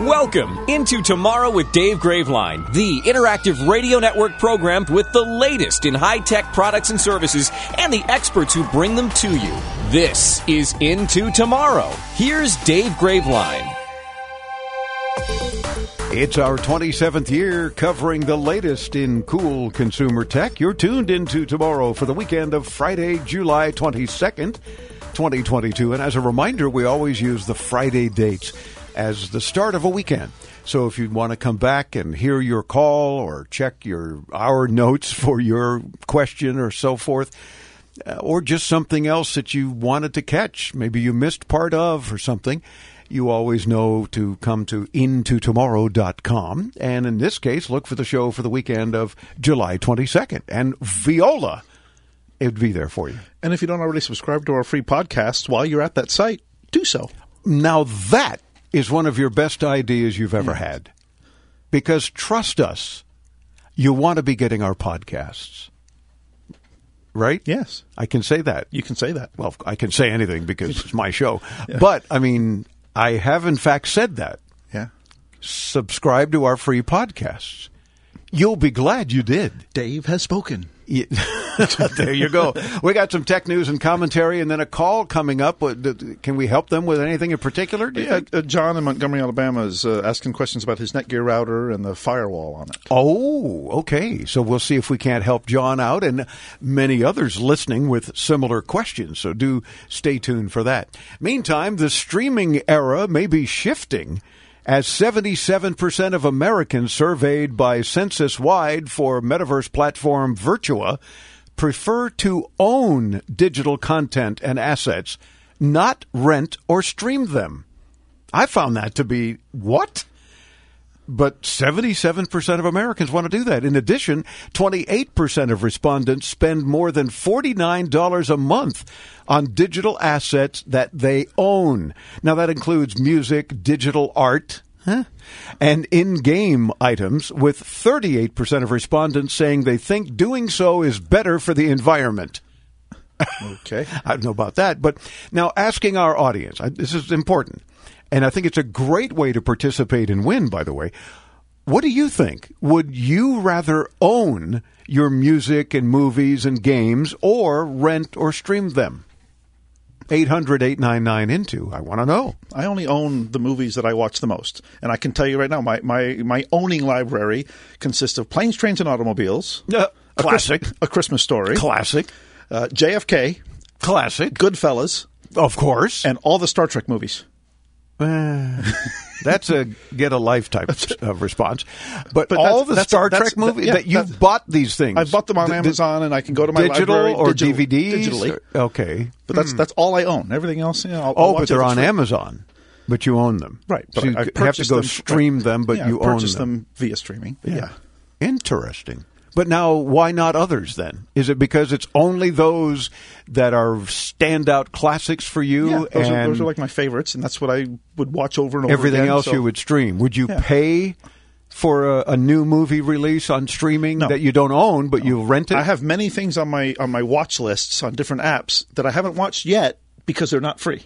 Welcome into Tomorrow with Dave Graveline, the interactive radio network program with the latest in high tech products and services and the experts who bring them to you. This is Into Tomorrow. Here's Dave Graveline. It's our 27th year covering the latest in cool consumer tech. You're tuned into tomorrow for the weekend of Friday, July 22nd, 2022. And as a reminder, we always use the Friday dates as the start of a weekend. So if you want to come back and hear your call or check your our notes for your question or so forth, uh, or just something else that you wanted to catch, maybe you missed part of or something, you always know to come to intotomorrow.com. And in this case, look for the show for the weekend of July 22nd. And Viola, it would be there for you. And if you don't already subscribe to our free podcasts while you're at that site, do so. Now that is one of your best ideas you've ever had. Because trust us, you want to be getting our podcasts. Right? Yes. I can say that. You can say that. Well, I can say anything because it's my show. But, I mean, I have in fact said that. Yeah. Subscribe to our free podcasts. You'll be glad you did. Dave has spoken. Yeah. there you go. We got some tech news and commentary, and then a call coming up. Can we help them with anything in particular? Yeah, uh, John in Montgomery, Alabama is uh, asking questions about his Netgear router and the firewall on it. Oh, okay. So we'll see if we can't help John out and many others listening with similar questions. So do stay tuned for that. Meantime, the streaming era may be shifting as 77% of Americans surveyed by Censuswide for metaverse platform Virtua prefer to own digital content and assets, not rent or stream them. I found that to be what? But 77% of Americans want to do that. In addition, 28% of respondents spend more than $49 a month on digital assets that they own. Now, that includes music, digital art, huh, and in game items, with 38% of respondents saying they think doing so is better for the environment. Okay. I don't know about that. But now asking our audience, I, this is important. And I think it's a great way to participate and win, by the way. What do you think? Would you rather own your music and movies and games or rent or stream them? 800 899 into. I want to know. I only own the movies that I watch the most. And I can tell you right now, my, my, my owning library consists of Planes, Trains, and Automobiles. Uh, A Chris- classic. a Christmas Story. Classic. uh, JFK. Classic. Goodfellas. Of course. And all the Star Trek movies. That's a get a life type uh, response. But, But all the Star Trek movies yeah, that you've bought these things. I bought them on Amazon, and I can go to my digital library or digital- DVDs. digitally. or- okay. But that's that's all I own. Everything else, you know, I'll, I'll Oh, but they're on free. Amazon. But you own them, Right. But So you I, have to go them- stream them, but Yeah, you own purchased them. them via streaming. Yeah. Interesting. But now, why not others then? Is it because it's only those that are standout classics for you, Yeah, those, are, those are like my favorites, and that's what I would watch over and over. everything again, else so- you would stream? Would you Yeah. pay for a, a new movie release on streaming No. that you don't own, but you rent it? I have many things on my on my watch lists on different apps that I haven't watched yet because they're not free.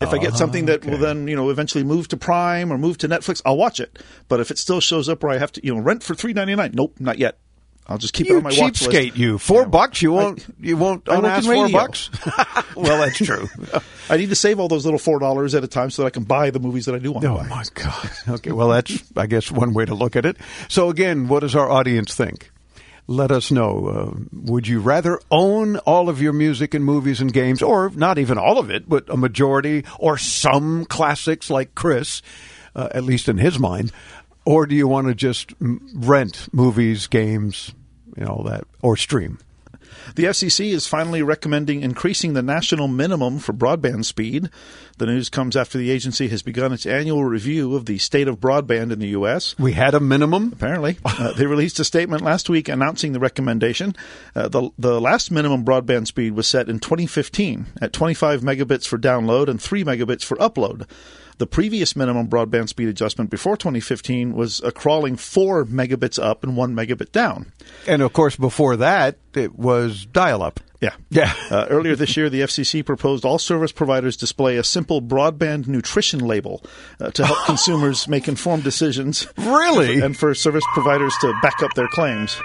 If I get something that will ah, then you know eventually move to Prime or move to Netflix, I'll watch it. But if it still shows up where I have to you know rent for three ninety nine, nope, not yet. I'll just keep it on my watch list. cheapskate, you four bucks. You won't. you won't I work in four bucks. well, that's true. I need to save all those little four dollars at a time so that I can buy the movies that I do want to. Oh buy. my God. Okay, well that's I guess one way to look at it. So again, what does our audience think? Let us know. Uh, would you rather own all of your music and movies and games, or not even all of it, but a majority, or some classics like Chris, uh, at least in his mind, or do you want to just rent movies, games, you know that, or stream? The FCC is finally recommending increasing the national minimum for broadband speed. The news comes after the agency has begun its annual review of the state of broadband in the U.S. We had a minimum? Apparently. uh, they released a statement last week announcing the recommendation. Uh, the, the last minimum broadband speed was set in 2015 at 25 megabits for download and 3 megabits for upload. The previous minimum broadband speed adjustment before 2015 was a crawling 4 megabits up and 1 megabit down. And of course, before that, it was dial up. Yeah. Yeah. uh, earlier this year, the FCC proposed all service providers display a simple broadband nutrition label uh, to help consumers make informed decisions. Really? And for service providers to back up their claims.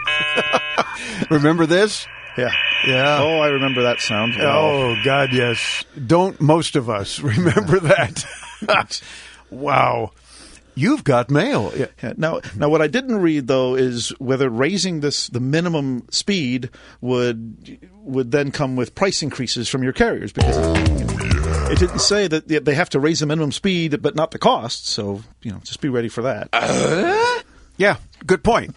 Remember this? Yeah. Yeah. Oh, I remember that sound. Wow. Oh, God, yes. Don't most of us remember that? wow. You've got mail. Yeah. Now, now, what I didn't read though is whether raising this the minimum speed would would then come with price increases from your carriers because it didn't say that they have to raise the minimum speed but not the cost. So you know, just be ready for that. Uh? Yeah, good point.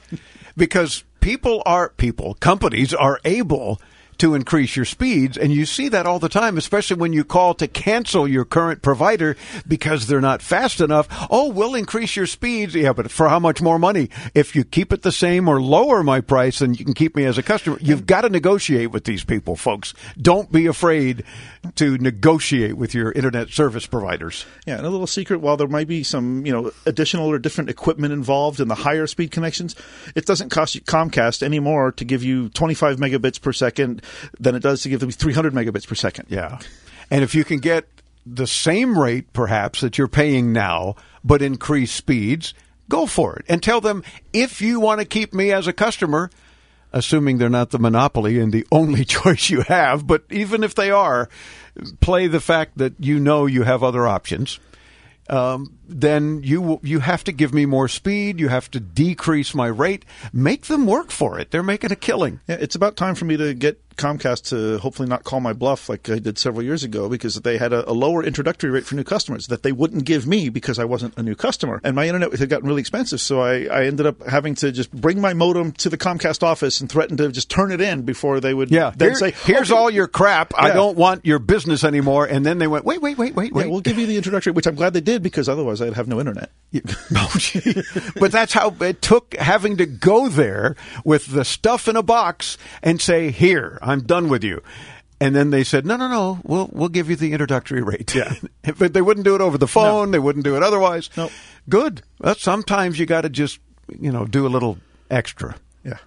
because people are people, companies are able to increase your speeds and you see that all the time especially when you call to cancel your current provider because they're not fast enough. Oh we'll increase your speeds. Yeah but for how much more money? If you keep it the same or lower my price then you can keep me as a customer. You've got to negotiate with these people folks. Don't be afraid to negotiate with your internet service providers. Yeah, and a little secret: while there might be some, you know, additional or different equipment involved in the higher speed connections, it doesn't cost you Comcast anymore to give you 25 megabits per second than it does to give them 300 megabits per second. Yeah. And if you can get the same rate, perhaps, that you're paying now, but increase speeds, go for it. And tell them if you want to keep me as a customer, assuming they're not the monopoly and the only choice you have, but even if they are, play the fact that you know you have other options. Um, then you you have to give me more speed. You have to decrease my rate. Make them work for it. They're making a killing. Yeah, it's about time for me to get Comcast to hopefully not call my bluff like I did several years ago because they had a, a, lower introductory rate for new customers that they wouldn't give me because I wasn't a new customer. And my internet had gotten really expensive, so I, I ended up having to just bring my modem to the Comcast office and threaten to just turn it in before they would yeah, then here, say, Here's okay. all your crap. I don't want your business anymore. And then they went, wait, wait, wait, wait, Yeah, wait. we'll give you the introductory, which I'm glad they did because otherwise I'd have no internet. but that's how it took having to go there with the stuff in a box and say, "Here, I'm done with you." And then they said, "No, no, no. We'll we'll give you the introductory rate." Yeah. but they wouldn't do it over the phone. They wouldn't do it otherwise. Nope. Good. Well, sometimes you got to just you know do a little extra. Yeah.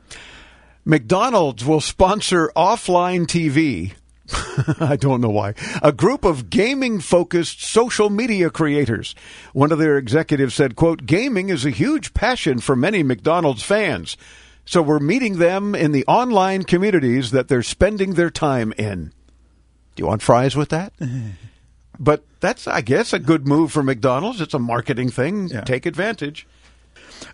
McDonald's will sponsor OfflineTV. I don't know why. A group of gaming focused social media creators. One of their executives said, quote, gaming is a huge passion for many McDonald's fans. So we're meeting them in the online communities that they're spending their time in. Do you want fries with that? but that's, I guess, a good move for McDonald's. It's a marketing thing. Yeah. Take advantage.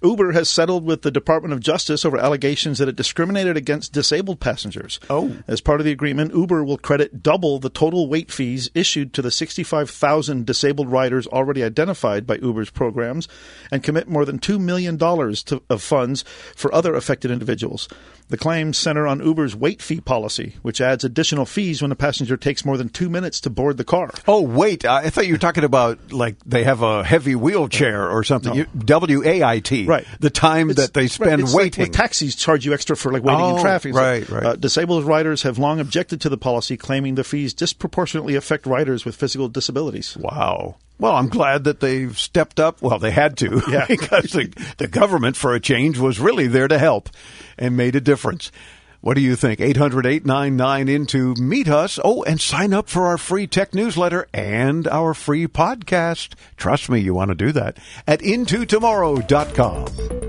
Uber has settled with the Department of Justice over allegations that it discriminated against disabled passengers. Oh. As part of the agreement, Uber will credit double the total wait fees issued to the 65,000 disabled riders already identified by Uber's programs and commit more than $2 million to, of funds for other affected individuals. The claims center on Uber's wait fee policy, which adds additional fees when a passenger takes more than two minutes to board the car. Oh, wait. I thought you were talking about like they have a heavy wheelchair or something. You- W-A-I-T. Right. The time It's- that they right, spend like waiting. with taxis charge you extra for like waiting Oh, in traffic. right, right. Uh, disabled riders have long objected to the policy, claiming the fees disproportionately affect riders with physical disabilities. wow. Well, I'm glad that they've stepped up. Well, they had to Yeah. because the, the government, for a change, was really there to help and made a difference. What do you think? 800 899 into Meet Us. Oh, and sign up for our free tech newsletter and our free podcast. Trust me, you want to do that at intotomorrow.com.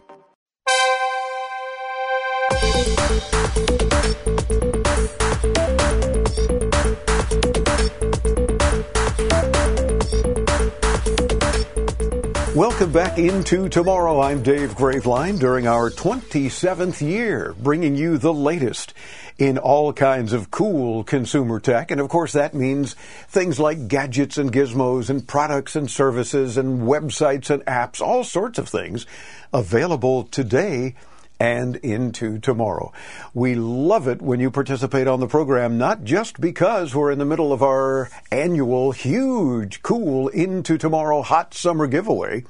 Welcome back into tomorrow. I'm Dave Graveline during our 27th year, bringing you the latest in all kinds of cool consumer tech. And of course, that means things like gadgets and gizmos and products and services and websites and apps, all sorts of things available today and into tomorrow. We love it when you participate on the program, not just because we're in the middle of our annual huge, cool Into Tomorrow Hot Summer giveaway,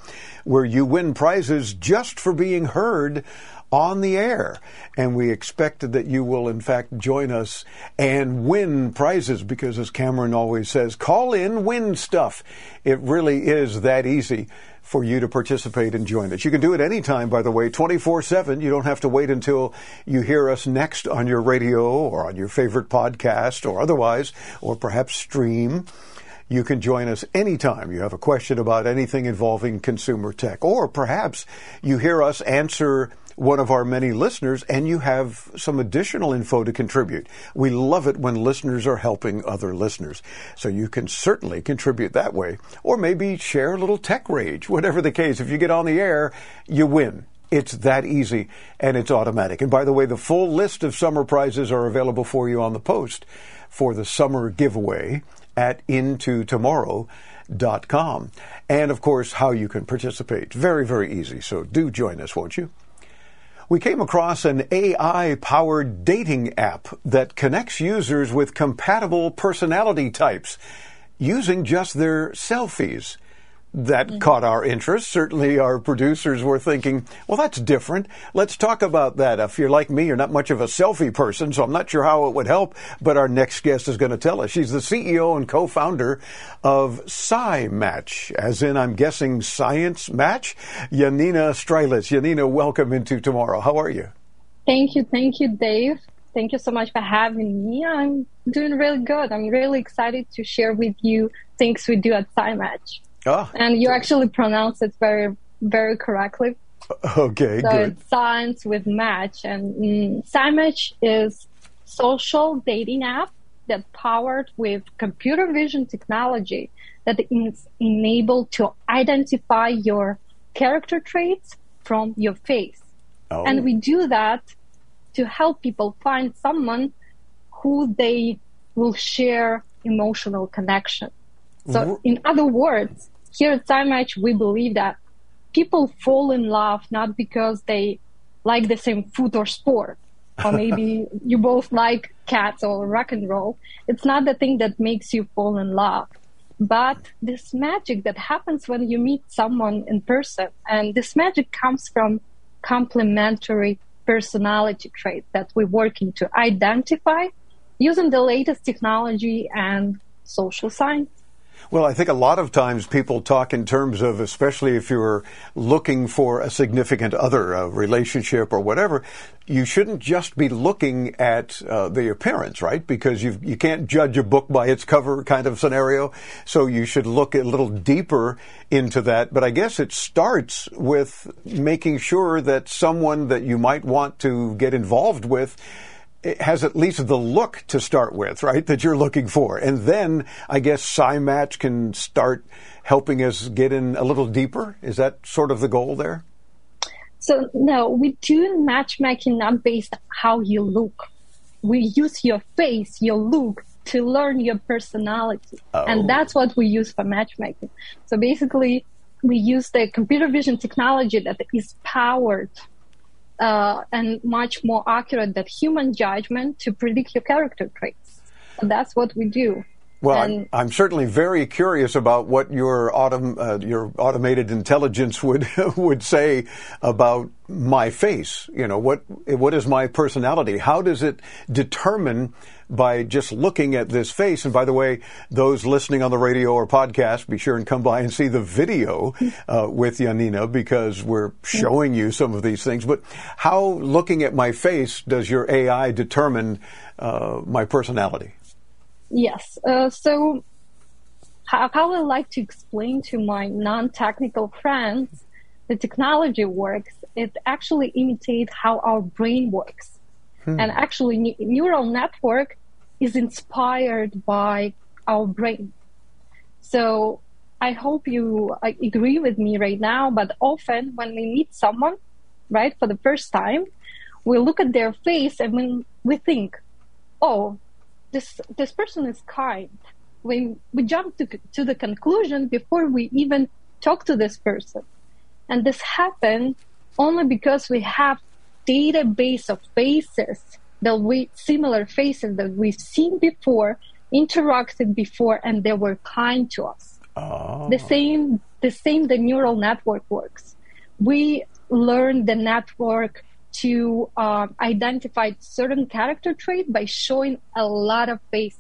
where you win prizes just for being heard on the air. And we expect that you will, in fact, join us and win prizes because, as Cameron always says, call in, win stuff. It really is that easy for you to participate and join us. You can do it anytime, by the way, 24 7. You don't have to wait until you hear us next on your radio or on your favorite podcast or otherwise, or perhaps stream. You can join us anytime you have a question about anything involving consumer tech, or perhaps you hear us answer one of our many listeners and you have some additional info to contribute. We love it when listeners are helping other listeners. So you can certainly contribute that way. Or maybe share a little tech rage. Whatever the case, if you get on the air, you win. It's that easy and it's automatic. And by the way, the full list of summer prizes are available for you on the post for the summer giveaway at intotomorrow.com. And of course, how you can participate. Very, very easy. So do join us, won't you? We came across an AI powered dating app that connects users with compatible personality types using just their selfies that mm-hmm. caught our interest. Certainly, our producers were thinking, well, that's different. Let's talk about that. If you're like me, you're not much of a selfie person, so I'm not sure how it would help, but our next guest is going to tell us. She's the CEO and co founder of SciMatch, as in, I'm guessing, Science Match. Janina Strilets. Janina, welcome into tomorrow. How are you? Thank you. Thank you, Dave. Thank you so much for having me. I'm doing really good. I'm really excited to share with you things we do at SciMatch. Oh. And you actually pronounce it very, very correctly. Okay, so good. it's science with match. And mm, SciMatch is social dating app that powered with computer vision technology that is enabled to identify your character traits from your face. Oh. And we do that to help people find someone who they will share emotional connection. So, in other words, here at SciMatch, we believe that people fall in love not because they like the same food or sport, or maybe you both like cats or rock and roll. It's not the thing that makes you fall in love, but this magic that happens when you meet someone in person. And this magic comes from complementary personality traits that we're working to identify using the latest technology and social science. Well, I think a lot of times people talk in terms of, especially if you're looking for a significant other, a relationship or whatever, you shouldn't just be looking at uh, the appearance, right? Because you you can't judge a book by its cover kind of scenario. So you should look a little deeper into that. But I guess it starts with making sure that someone that you might want to get involved with it has at least the look to start with, right, that you're looking for. And then I guess SciMatch can start helping us get in a little deeper. Is that sort of the goal there? So no, we do matchmaking not based on how you look. We use your face, your look to learn your personality. Oh. And that's what we use for matchmaking. So basically, we use the computer vision technology that is powered uh, and much more accurate than human judgment to predict your character traits. So that's what we do. Well, I'm, I'm certainly very curious about what your autom- uh, your automated intelligence would would say about my face. You know, what what is my personality? How does it determine by just looking at this face? And by the way, those listening on the radio or podcast, be sure and come by and see the video uh, with Yanina because we're showing you some of these things. But how, looking at my face, does your AI determine uh, my personality? Yes. Uh, so, how, how I like to explain to my non-technical friends the technology works, it actually imitates how our brain works. And actually, ne- neural network is inspired by our brain. So, I hope you uh, agree with me right now. But often, when we meet someone, right, for the first time, we look at their face and when we think, "Oh, this this person is kind. We we jump to to the conclusion before we even talk to this person, and this happened only because we have database of faces that we similar faces that we've seen before, interacted before, and they were kind to us. Oh. The same the same the neural network works. We learn the network to uh, identify certain character trait by showing a lot of faces,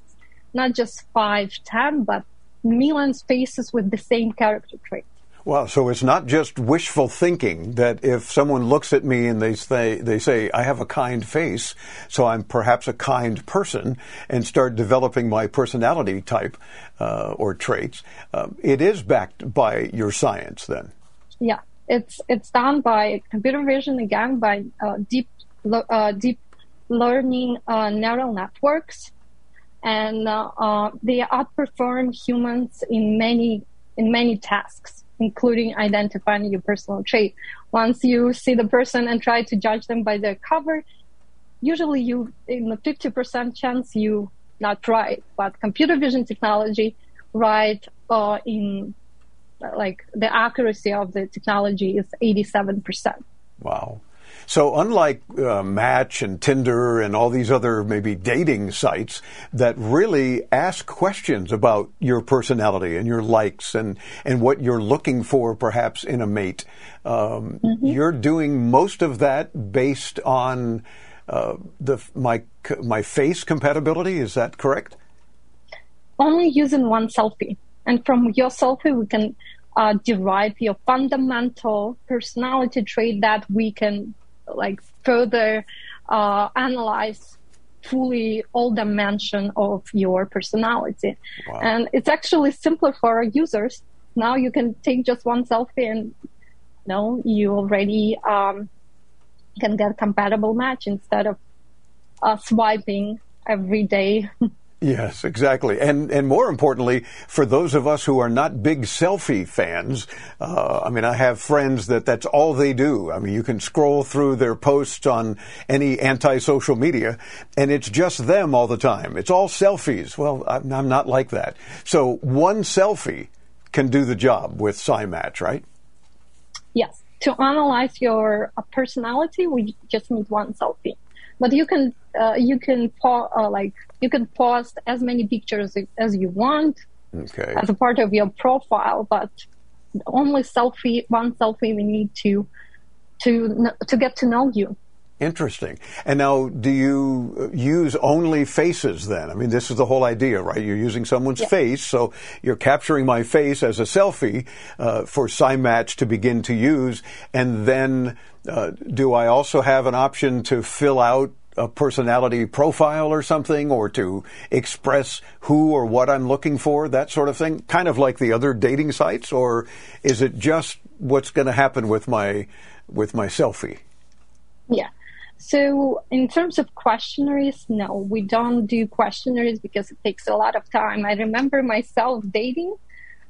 not just five, ten, but millions faces with the same character trait. Wow, so it's not just wishful thinking that if someone looks at me and they say, they say, I have a kind face, so I'm perhaps a kind person, and start developing my personality type uh, or traits. Um, it is backed by your science then. Yeah, it's it's done by computer vision again by uh, deep uh, deep learning uh, neural networks, and uh, uh, they outperform humans in many in many tasks, including identifying your personal trait. Once you see the person and try to judge them by their cover, usually you in a fifty percent chance you not right, but computer vision technology right uh, in like the accuracy of the technology is 87%. Wow. So unlike uh, Match and Tinder and all these other maybe dating sites that really ask questions about your personality and your likes and, and what you're looking for perhaps in a mate, um, you're doing most of that based on uh, the my my face compatibility. Is that correct? Only using one selfie. And from your selfie, we can uh, derive your fundamental personality trait that we can like further uh, analyze fully all dimension of your personality. Wow. And it's actually simpler for our users. Now you can take just one selfie and you know, you already um, can get a compatible match instead of uh, swiping every day. Yes, exactly. And and more importantly, for those of us who are not big selfie fans, uh, I mean, I have friends that that's all they do. I mean, you can scroll through their posts on any anti-social media, and it's just them all the time. It's all selfies. Well, I'm, I'm not like that. So one selfie can do the job with SciMatch, right? Yes. To analyze your uh, personality, we just need one selfie. But you can uh, you can pa- uh, like you can post as many pictures as you want Okay. as a part of your profile. But only selfie, one selfie, we need to to to get to know you. Interesting. And now, do you uh, use only faces then? I mean, this is the whole idea, right? You're using someone's face, so you're capturing my face as a selfie uh, for SciMatch to begin to use. And then, uh, do I also have an option to fill out a personality profile or something, or to express who or what I'm looking for, that sort of thing? Kind of like the other dating sites, or is it just what's going to happen with my with my selfie? Yeah. So in terms of questionnaires, no, we don't do questionnaires because it takes a lot of time. I remember myself dating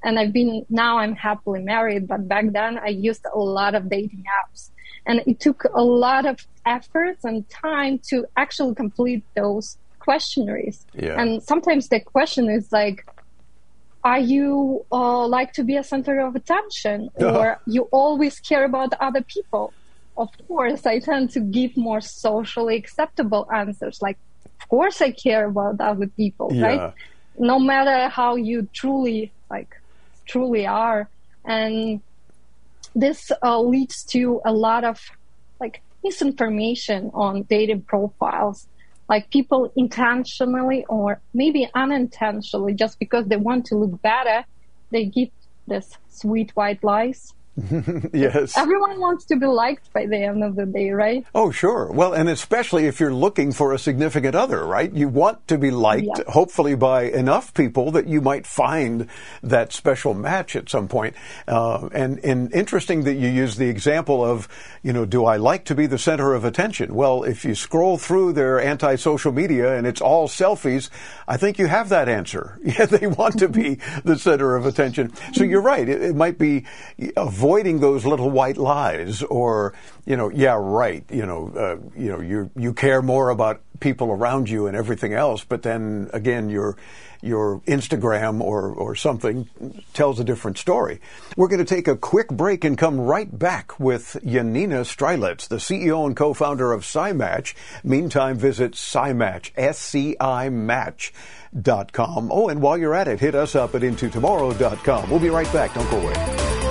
and I've been, now I'm happily married, but back then I used a lot of dating apps And it took a lot of efforts and time to actually complete those questionnaires. Yeah. And sometimes the question is like, are you uh, like to be a center of attention or you always care about other people? Of course, I tend to give more socially acceptable answers. Like, of course, I care about other people, Yeah. right? No matter how you truly like truly are, and this uh, leads to a lot of like misinformation on dating profiles like people intentionally or maybe unintentionally just because they want to look better they give this sweet white lies yes. everyone wants to be liked by the end of the day right Oh, sure. Well, and especially if you're looking for a significant other, right? You want to be liked, Yeah. hopefully by enough people that you might find that special match at some point. Uh, and, and interesting that you use the example of, you know, do I like to be the center of attention? Well, if you scroll through their anti-social media and it's all selfies, I think you have that answer. Yeah, they want to be the center of attention. So you're right. It, it might be avoiding those little white lies or, you know, yeah, right. You know, uh, you know, you you care more about people around you and everything else, but then again, your your Instagram or or something tells a different story. We're going to take a quick break and come right back with Yanina Strilets, the CEO and co-founder of SciMatch. Meantime, visit SciMatch, S-C-I Match. Dot com. Oh, and while you're at it, hit us up at intotomorrow.com. We'll be right back. Don't go away.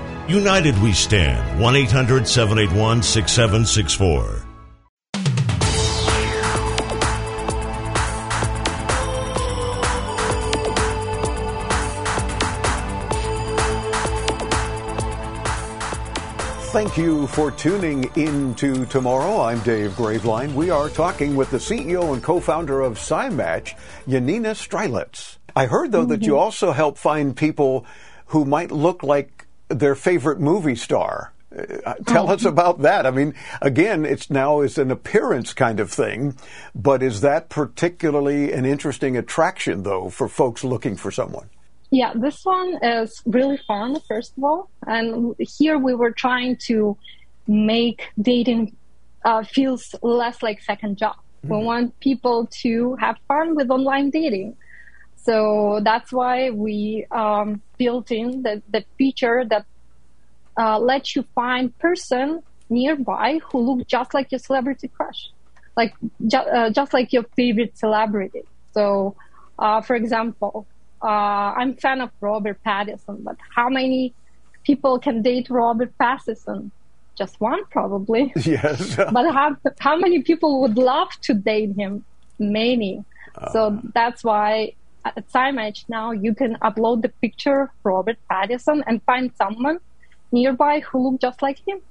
United we stand. 1 800 781 6764. Thank you for tuning in to tomorrow. I'm Dave Graveline. We are talking with the CEO and co-founder of SciMatch, Yanina Strilets. I heard though that you mm-hmm. also help find people who might look like their favorite movie star. Uh, tell us about that. I mean, again, it's now is an appearance kind of thing, but is that particularly an interesting attraction though for folks looking for someone? Yeah, this one is really fun, first of all. And here we were trying to make dating uh, feels less like second job. We want people to have fun with online dating. So that's why we um, built in the, the feature that uh, lets you find person nearby who look just like your celebrity crush, like ju- uh, just like your favorite celebrity. So, uh, for example, uh, I'm fan of Robert Pattinson, but how many people can date Robert Pattinson? Just one, probably. Yes. but how how many people would love to date him? Many. so that's why at SciMatch now you can upload the picture of Robert Pattinson and find someone nearby who look just like him.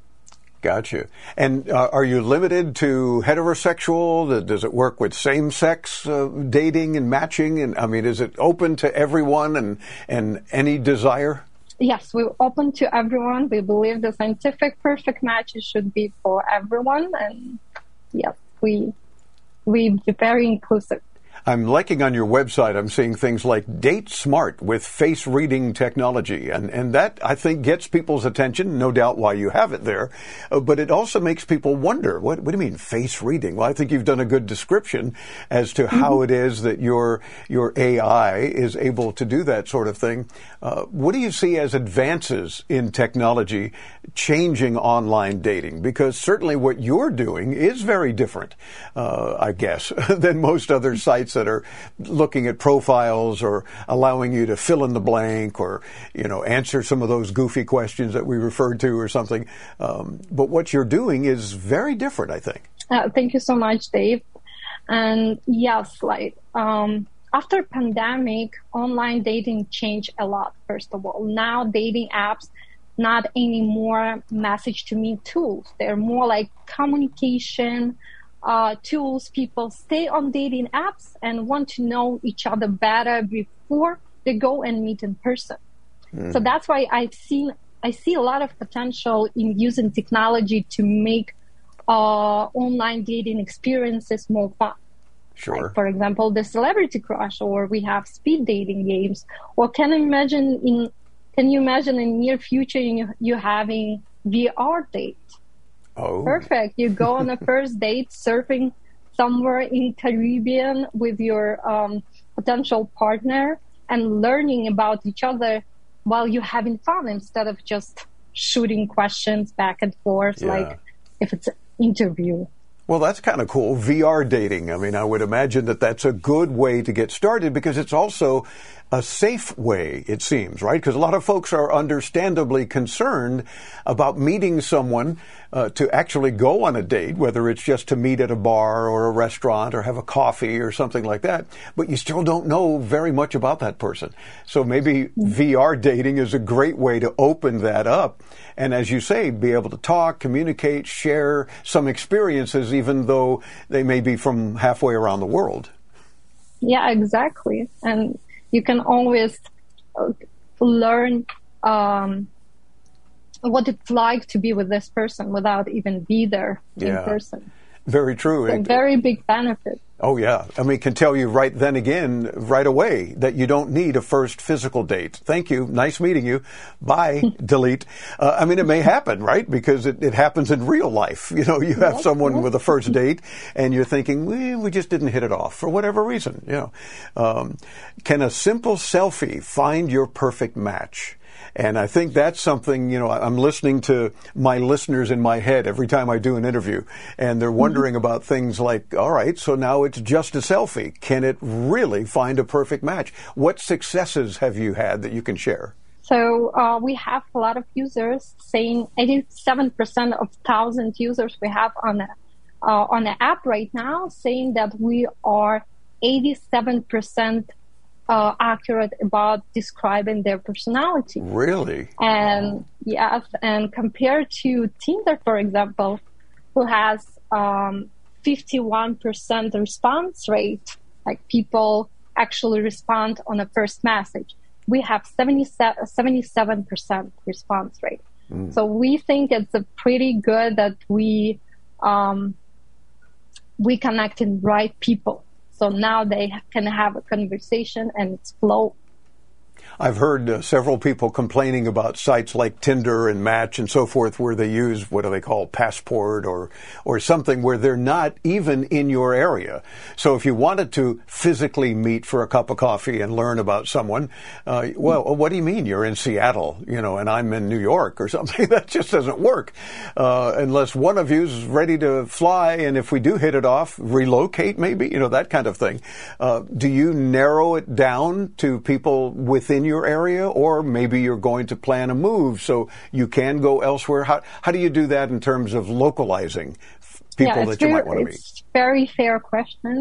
Gotcha. And uh, are you limited to heterosexual? Does it work with same-sex uh, dating and matching? And I mean, is it open to everyone and and any desire? Yes, we're open to everyone. We believe the scientific perfect matches should be for everyone, and yes, we we be very inclusive. I'm liking on your website, I'm seeing things like Date Smart with face reading technology. And, and that, I think, gets people's attention, no doubt why you have it there. Uh, but it also makes people wonder what, what do you mean face reading? Well, I think you've done a good description as to how mm-hmm. it is that your, your AI is able to do that sort of thing. Uh, what do you see as advances in technology changing online dating? Because certainly what you're doing is very different, uh, I guess, than most other sites that are looking at profiles or allowing you to fill in the blank or, you know, answer some of those goofy questions that we referred to or something. Um, but what you're doing is very different, I think. Uh, thank you so much, Dave. And yes, like, um, after pandemic, online dating changed a lot. First of all, now dating apps not anymore message to me tools. They're more like communication uh, tools. People stay on dating apps and want to know each other better before they go and meet in person. Mm. So that's why I've seen I see a lot of potential in using technology to make uh, online dating experiences more fun. Sure. Like, for example, the celebrity crush, or we have speed dating games. Or can you imagine in can you imagine in near future you, you having VR date? Oh. Perfect. You go on a first date surfing somewhere in Caribbean with your um, potential partner and learning about each other while you're having fun instead of just shooting questions back and forth yeah. like if it's an interview. Well, that's kind of cool. VR dating. I mean, I would imagine that that's a good way to get started because it's also a safe way, it seems, right? Because a lot of folks are understandably concerned about meeting someone uh, to actually go on a date, whether it's just to meet at a bar or a restaurant or have a coffee or something like that. But you still don't know very much about that person. So maybe VR dating is a great way to open that up. And as you say, be able to talk, communicate, share some experiences, even though they may be from halfway around the world. Yeah, exactly. And you can always uh, learn um, what it's like to be with this person without even be there yeah. in person. Very true. A very big benefit. Oh yeah, I mean, can tell you right then again, right away, that you don't need a first physical date. Thank you, nice meeting you. Bye, delete. Uh, I mean, it may happen, right? Because it, it happens in real life. You know, you have someone with a first date, and you're thinking, we, we just didn't hit it off for whatever reason. You know, um, can a simple selfie find your perfect match? And I think that's something, you know, I'm listening to my listeners in my head every time I do an interview, and they're mm-hmm. wondering mm-hmm. about things like, all right, so now it's just a selfie. Can it really find a perfect match? What successes have you had that you can share? So uh, we have a lot of users saying 87% of 1,000 users we have on the, uh, on the app right now saying that we are 87% uh, accurate about describing their personality. Really? And yes, and compared to Tinder, for example, who has um, 51% response rate, like people actually respond on a first message. We have 77, 77% response rate. Mm. So we think it's a pretty good that we um, we connecting right people so now they can have a conversation and it's flow I've heard uh, several people complaining about sites like Tinder and Match and so forth where they use what do they call passport or or something where they're not even in your area. So if you wanted to physically meet for a cup of coffee and learn about someone, uh, well, what do you mean you're in Seattle, you know, and I'm in New York or something? that just doesn't work uh, unless one of you is ready to fly. And if we do hit it off, relocate maybe, you know, that kind of thing. Uh, do you narrow it down to people within your area, or maybe you're going to plan a move so you can go elsewhere? How, how do you do that in terms of localizing people yeah, that you very, might want to meet? It's very fair question.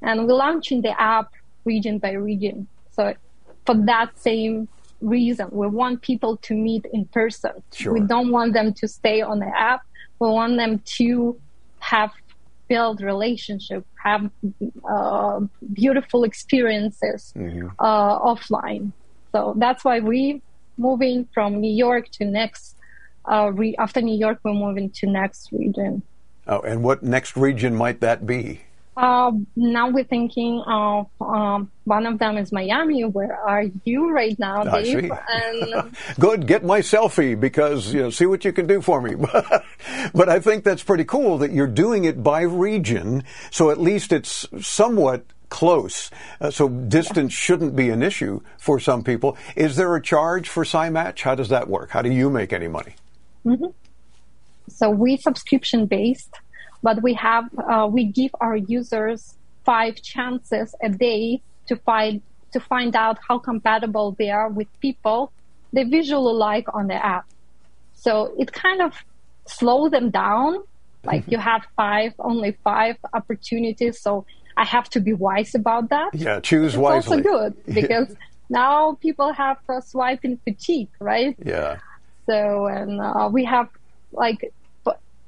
And we're launching the app region by region. So for that same reason, we want people to meet in person. Sure. We don't want them to stay on the app. We want them to have build relationship, have uh, beautiful experiences mm-hmm. uh, offline. So that's why we moving from New York to next. Uh, re- after New York, we're moving to next region. Oh, and what next region might that be? Uh, now we're thinking of um, one of them is Miami. Where are you right now, Dave? And Good, get my selfie because you know, see what you can do for me. but I think that's pretty cool that you're doing it by region, so at least it's somewhat close. Uh, so distance shouldn't be an issue for some people. Is there a charge for SciMatch? How does that work? How do you make any money? so we subscription based, but we have uh, we give our users five chances a day to find to find out how compatible they are with people they visually like on the app. So it kind of slow them down. Like you have five, only five opportunities. So I have to be wise about that. Yeah, choose It's wisely. also good because now people have uh, swiping fatigue, right? Yeah. So, and uh, we have like,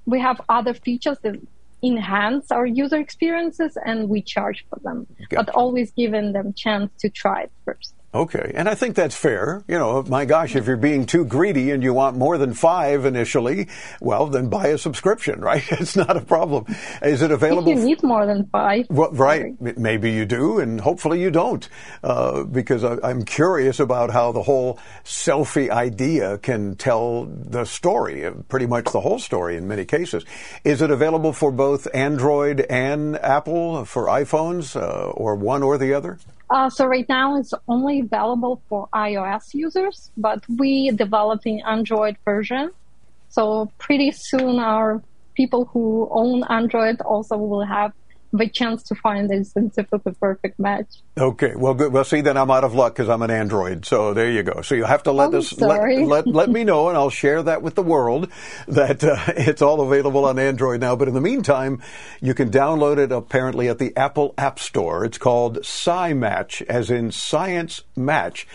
we have other features that enhance our user experiences and we charge for them, Gotcha. but always giving them chance to try it first. Okay, and I think that's fair. You know, my gosh, if you're being too greedy and you want more than five initially, well, then buy a subscription, right? It's not a problem. Is it If available? you need more than five, Well, right. sorry. Maybe you do, and hopefully you don't, uh, because I, I'm curious about how the whole selfie idea can tell the story, uh, pretty much the whole story in many cases. Is it available for both Android and Apple for iPhones, uh, or one or the other? Uh, so right now it's only available for iOS users, but we developing Android version. So pretty soon our people who own Android also will have the chance to find the scientifically perfect match. Okay, well, good. Well, see, then I'm out of luck because I'm an Android. So there you go. So you have to let Oh, us let, let let me know, and I'll share that with the world that uh, it's all available on Android now. But in the meantime, you can download it apparently at the Apple App Store. It's called SciMatch, as in Science Match,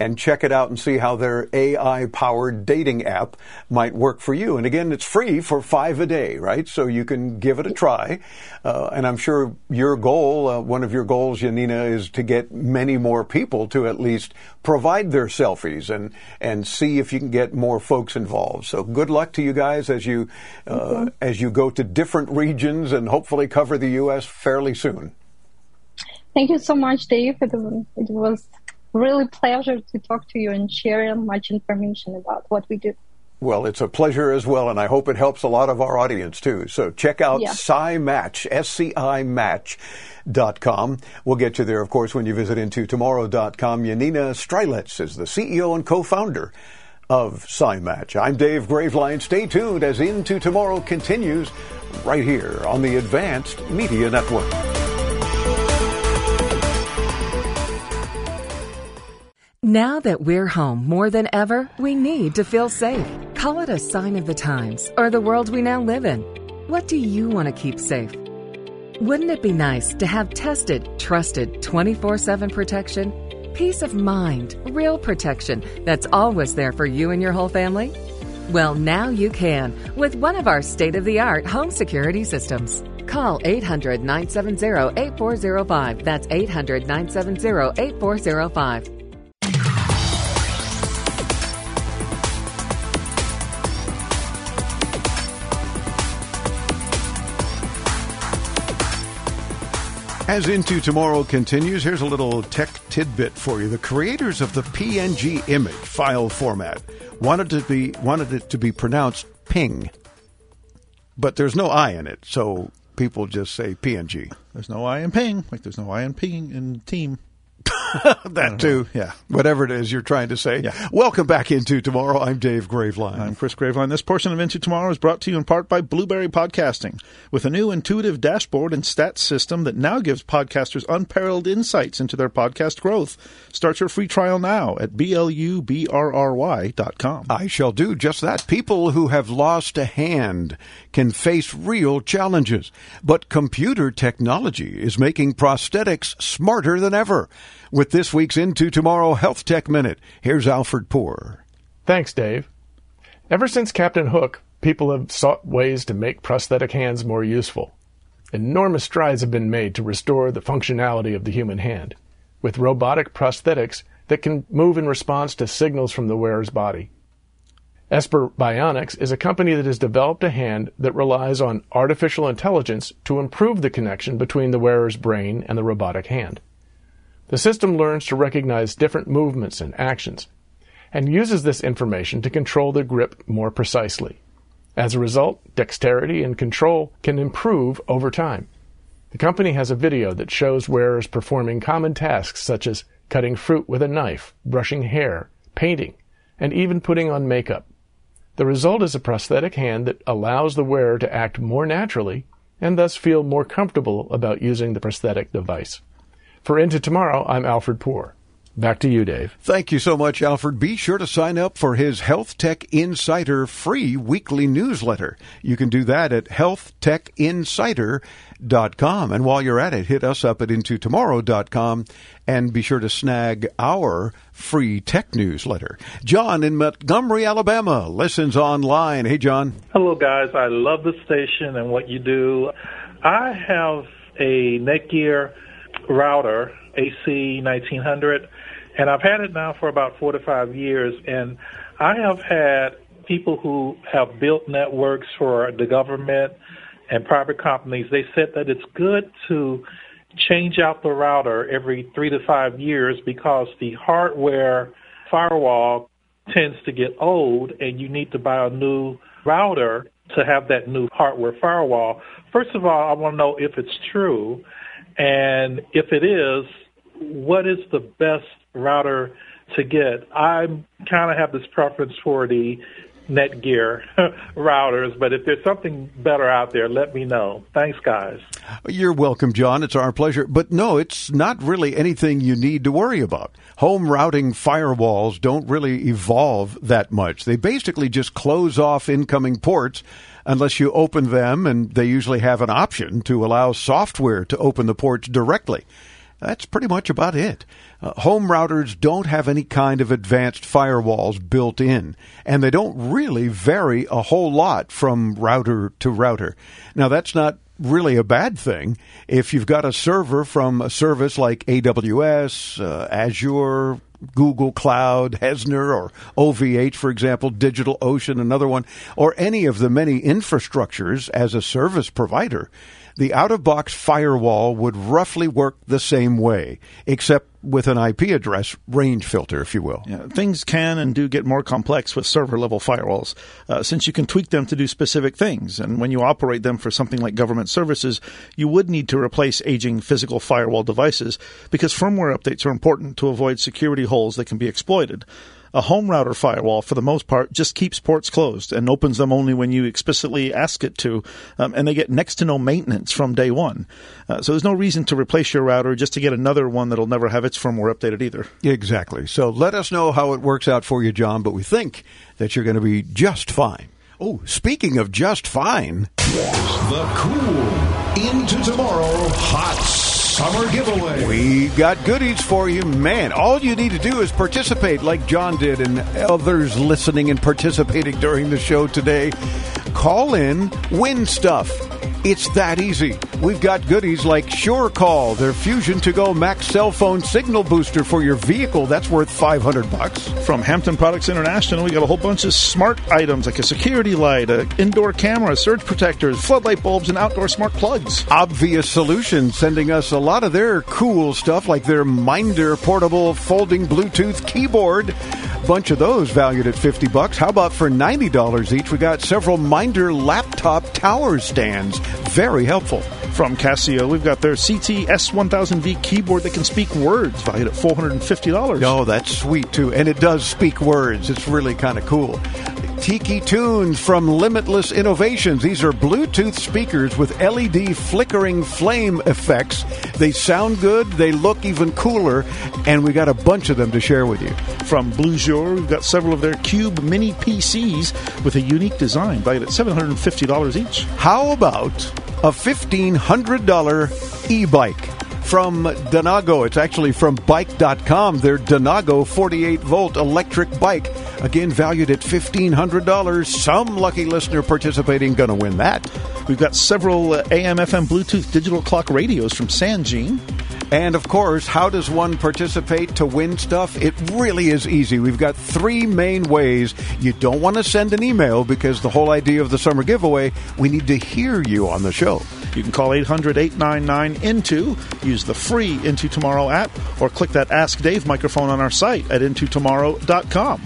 and check it out and see how their AI-powered dating app might work for you. And again, it's free for five a day, right? So you can give it a try. Uh, and I'm sure your goal, uh, one of your goals, Janina, is to get many more people to at least provide their selfies and and see if you can get more folks involved. So good luck to you guys as you uh, as you go to different regions and hopefully cover the U.S. fairly soon. Thank you so much, Dave. It, was- it was really pleasure to talk to you and share much information about what we do. Well, it's a pleasure as well, and I hope it helps a lot of our audience too. So check out Yeah. SciMatch, S-C-I Match.com. We'll get you there, of course, when you visit intotomorrow.com. Janina Strilets is the CEO and co-founder of SciMatch. I'm Dave Graveline. Stay tuned as Into Tomorrow continues right here on the Advanced Media Network. Now that we're home more than ever, we need to feel safe. Call it a sign of the times or the world we now live in. What do you want to keep safe? Wouldn't it be nice to have tested, trusted 24 7 protection? Peace of mind, real protection that's always there for you and your whole family? Well, now you can with one of our state of the art home security systems. Call 800 970 8405. That's 800 970 8405. As Into Tomorrow continues, here's a little tech tidbit for you. The creators of the PNG image file format wanted to be wanted it to be pronounced ping, but there's no I in it, so people just say PNG. There's no I in ping, like there's no I in ping in team. That mm-hmm. too, Yeah. Whatever it is you're trying to say. Yeah. Welcome back into tomorrow. I'm Dave Graveline. I'm Chris Graveline. This portion of Into Tomorrow is brought to you in part by Blubrry Podcasting, with a new intuitive dashboard and stats system that now gives podcasters unparalleled insights into their podcast growth. Start your free trial now at blubrry.com. I shall do just that. People who have lost a hand can face real challenges, but computer technology is making prosthetics smarter than ever. With this week's Into Tomorrow Health Tech Minute, here's Alfred Poor. Thanks, Dave. Ever since Captain Hook, people have sought ways to make prosthetic hands more useful. Enormous strides have been made to restore the functionality of the human hand, with robotic prosthetics that can move in response to signals from the wearer's body. Esper Bionics is a company that has developed a hand that relies on artificial intelligence to improve the connection between the wearer's brain and the robotic hand. The system learns to recognize different movements and actions and uses this information to control the grip more precisely. As a result, dexterity and control can improve over time. The company has a video that shows wearers performing common tasks such as cutting fruit with a knife, brushing hair, painting, and even putting on makeup. The result is a prosthetic hand that allows the wearer to act more naturally and thus feel more comfortable about using the prosthetic device. For Into Tomorrow, I'm Alfred Poor. Back to you, Dave. Thank you so much, Alfred. Be sure to sign up for his Health Tech Insider free weekly newsletter. You can do that at healthtechinsider.com. And while you're at it, hit us up at intotomorrow.com and be sure to snag our free tech newsletter. John in Montgomery, Alabama, listens online. Hey, John. Hello, guys. I love the station and what you do. I have a Netgear router, AC 1900, and I've had it now for about four to five years. And I have had people who have built networks for the government and private companies. They said that it's good to change out the router every three to five years because the hardware firewall tends to get old and you need to buy a new router to have that new hardware firewall. First of all, I want to know if it's true. And if it is, what is the best router to get? I kind of have this preference for the Netgear routers, but if there's something better out there, let me know. Thanks, guys. You're welcome, John. It's our pleasure. But no, it's not really anything you need to worry about. Home routing firewalls don't really evolve that much. They basically just close off incoming ports unless you open them, and they usually have an option to allow software to open the ports directly. That's pretty much about it. Uh, home routers don't have any kind of advanced firewalls built in, and they don't really vary a whole lot from router to router. Now, that's not really a bad thing. If you've got a server from a service like AWS, uh, Azure, Google Cloud, Hetzner, or OVH, for example, DigitalOcean, another one, or any of the many infrastructures as a service provider, the out of box firewall would roughly work the same way, except with an IP address range filter, if you will. Yeah, things can and do get more complex with server level firewalls, uh, since you can tweak them to do specific things. And when you operate them for something like government services, you would need to replace aging physical firewall devices because firmware updates are important to avoid security holes that can be exploited. A home router firewall, for the most part, just keeps ports closed and opens them only when you explicitly ask it to, um, and they get next to no maintenance from day one. Uh, so there's no reason to replace your router just to get another one that'll never have its firmware updated either. Exactly. So let us know how it works out for you, John, but we think that you're going to be just fine. Oh, speaking of just fine, the cool into tomorrow hot summer giveaway. We got goodies for you, man. All you need to do is participate like John did and others listening and participating during the show today. Call in, win stuff. It's that easy. We've got goodies like SureCall, their Fusion2Go Max cell phone signal booster for your vehicle. That's worth 500 bucks. From Hampton Products International, we got a whole bunch of smart items like a security light, an indoor camera, surge protectors, floodlight bulbs, and outdoor smart plugs. Obvious Solutions sending us a lot of their cool stuff like their Minder portable folding Bluetooth keyboard. Bunch of those valued at 50 bucks. How about for $90 each? We got several Minder laptop tower stands. Very helpful. From Casio, we've got their CT S1000V keyboard that can speak words, valued at $450. Oh, that's sweet too. And it does speak words. It's really kind of cool. Tiki Tunes from Limitless Innovations. These are Bluetooth speakers with LED flickering flame effects. They sound good, they look even cooler, and we got a bunch of them to share with you. From Bluejour, we've got several of their Cube mini PCs with a unique design, valued at $750 each. How about a $1,500 e bike? From Donago. It's actually from bike.com. Their Donago 48 volt electric bike. Again, valued at $1,500. Some lucky listener participating going to win that. We've got several uh, AM FM Bluetooth digital clock radios from Sangean. And of course, how does one participate to win stuff? It really is easy. We've got three main ways. You don't want to send an email because the whole idea of the summer giveaway, we need to hear you on the show. You can call 800 899 INTO, use the free Into Tomorrow app, or click that Ask Dave microphone on our site at intotomorrow.com.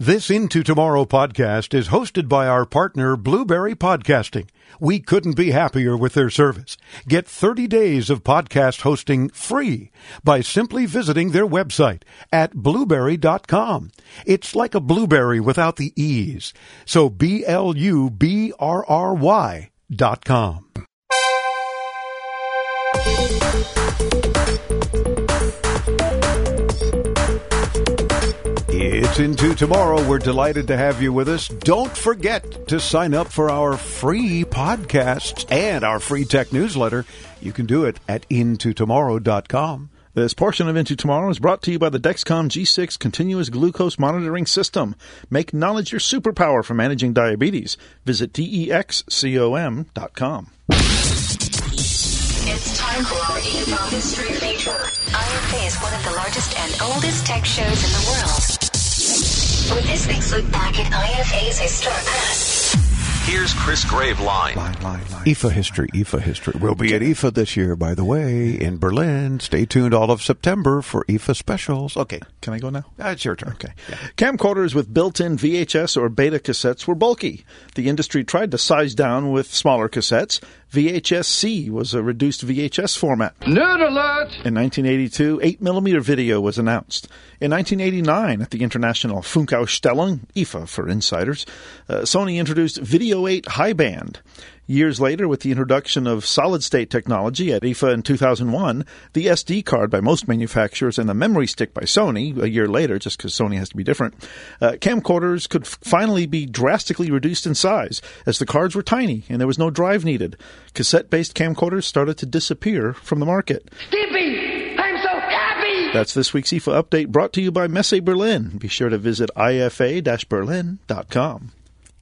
This Into Tomorrow podcast is hosted by our partner, Blubrry Podcasting. We couldn't be happier with their service. Get 30 days of podcast hosting free by simply visiting their website at blubrry.com. It's like a blueberry without the E's. So B L U B R R Y dot com. It's into tomorrow. We're delighted to have you with us. Don't forget to sign up for our free podcasts and our free tech newsletter. You can do it at intotomorrow.com. This portion of Into Tomorrow is brought to you by the Dexcom G6 Continuous Glucose Monitoring System. Make knowledge your superpower for managing diabetes. Visit DEXCOM.com. It's time for our IFA History feature. IFA is one of the largest and oldest tech shows in the world. With this week's look back at IFA's historic past. Here's Chris Graveline. IFA history, IFA history. We'll be at IFA this year, by the way, in Berlin. Stay tuned all of September for IFA specials. Okay. Can I go now? Uh, it's your turn. Okay. Camcorders with built-in VHS or beta cassettes were bulky. The industry tried to size down with smaller cassettes. VHS-C was a reduced VHS format. Nerd alert! In 1982, 8mm video was announced. In 1989, at the International Funkausstellung, IFA for insiders, uh, Sony introduced Video 8 High Band. Years later, with the introduction of solid state technology at IFA in 2001, the SD card by most manufacturers and the memory stick by Sony, a year later, just because Sony has to be different, uh, camcorders could f- finally be drastically reduced in size, as the cards were tiny and there was no drive needed. Cassette based camcorders started to disappear from the market. Skippy! I'm so happy! That's this week's IFA update brought to you by Messe Berlin. Be sure to visit ifa-berlin.com.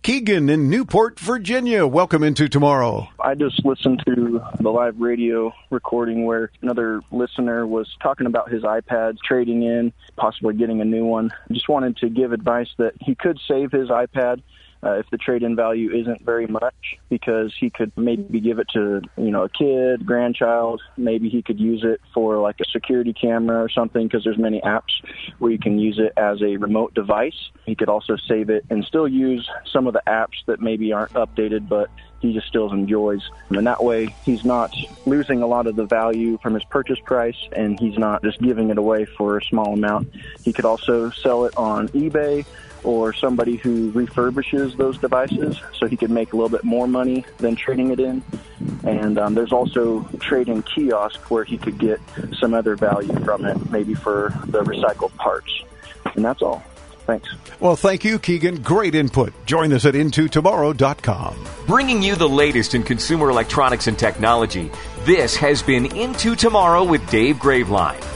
Keegan in Newport, Virginia. Welcome into tomorrow. I just listened to the live radio recording where another listener was talking about his iPad trading in, possibly getting a new one. Just wanted to give advice that he could save his iPad uh, if the trade-in value isn't very much because he could maybe give it to you know a kid grandchild maybe he could use it for like a security camera or something because there's many apps where you can use it as a remote device he could also save it and still use some of the apps that maybe aren't updated but he just still enjoys. And that way, he's not losing a lot of the value from his purchase price and he's not just giving it away for a small amount. He could also sell it on eBay or somebody who refurbishes those devices so he could make a little bit more money than trading it in. And um, there's also trading kiosk where he could get some other value from it, maybe for the recycled parts. And that's all. Thanks. Well, thank you, Keegan. Great input. Join us at intotomorrow.com. Bringing you the latest in consumer electronics and technology, this has been Into Tomorrow with Dave Graveline.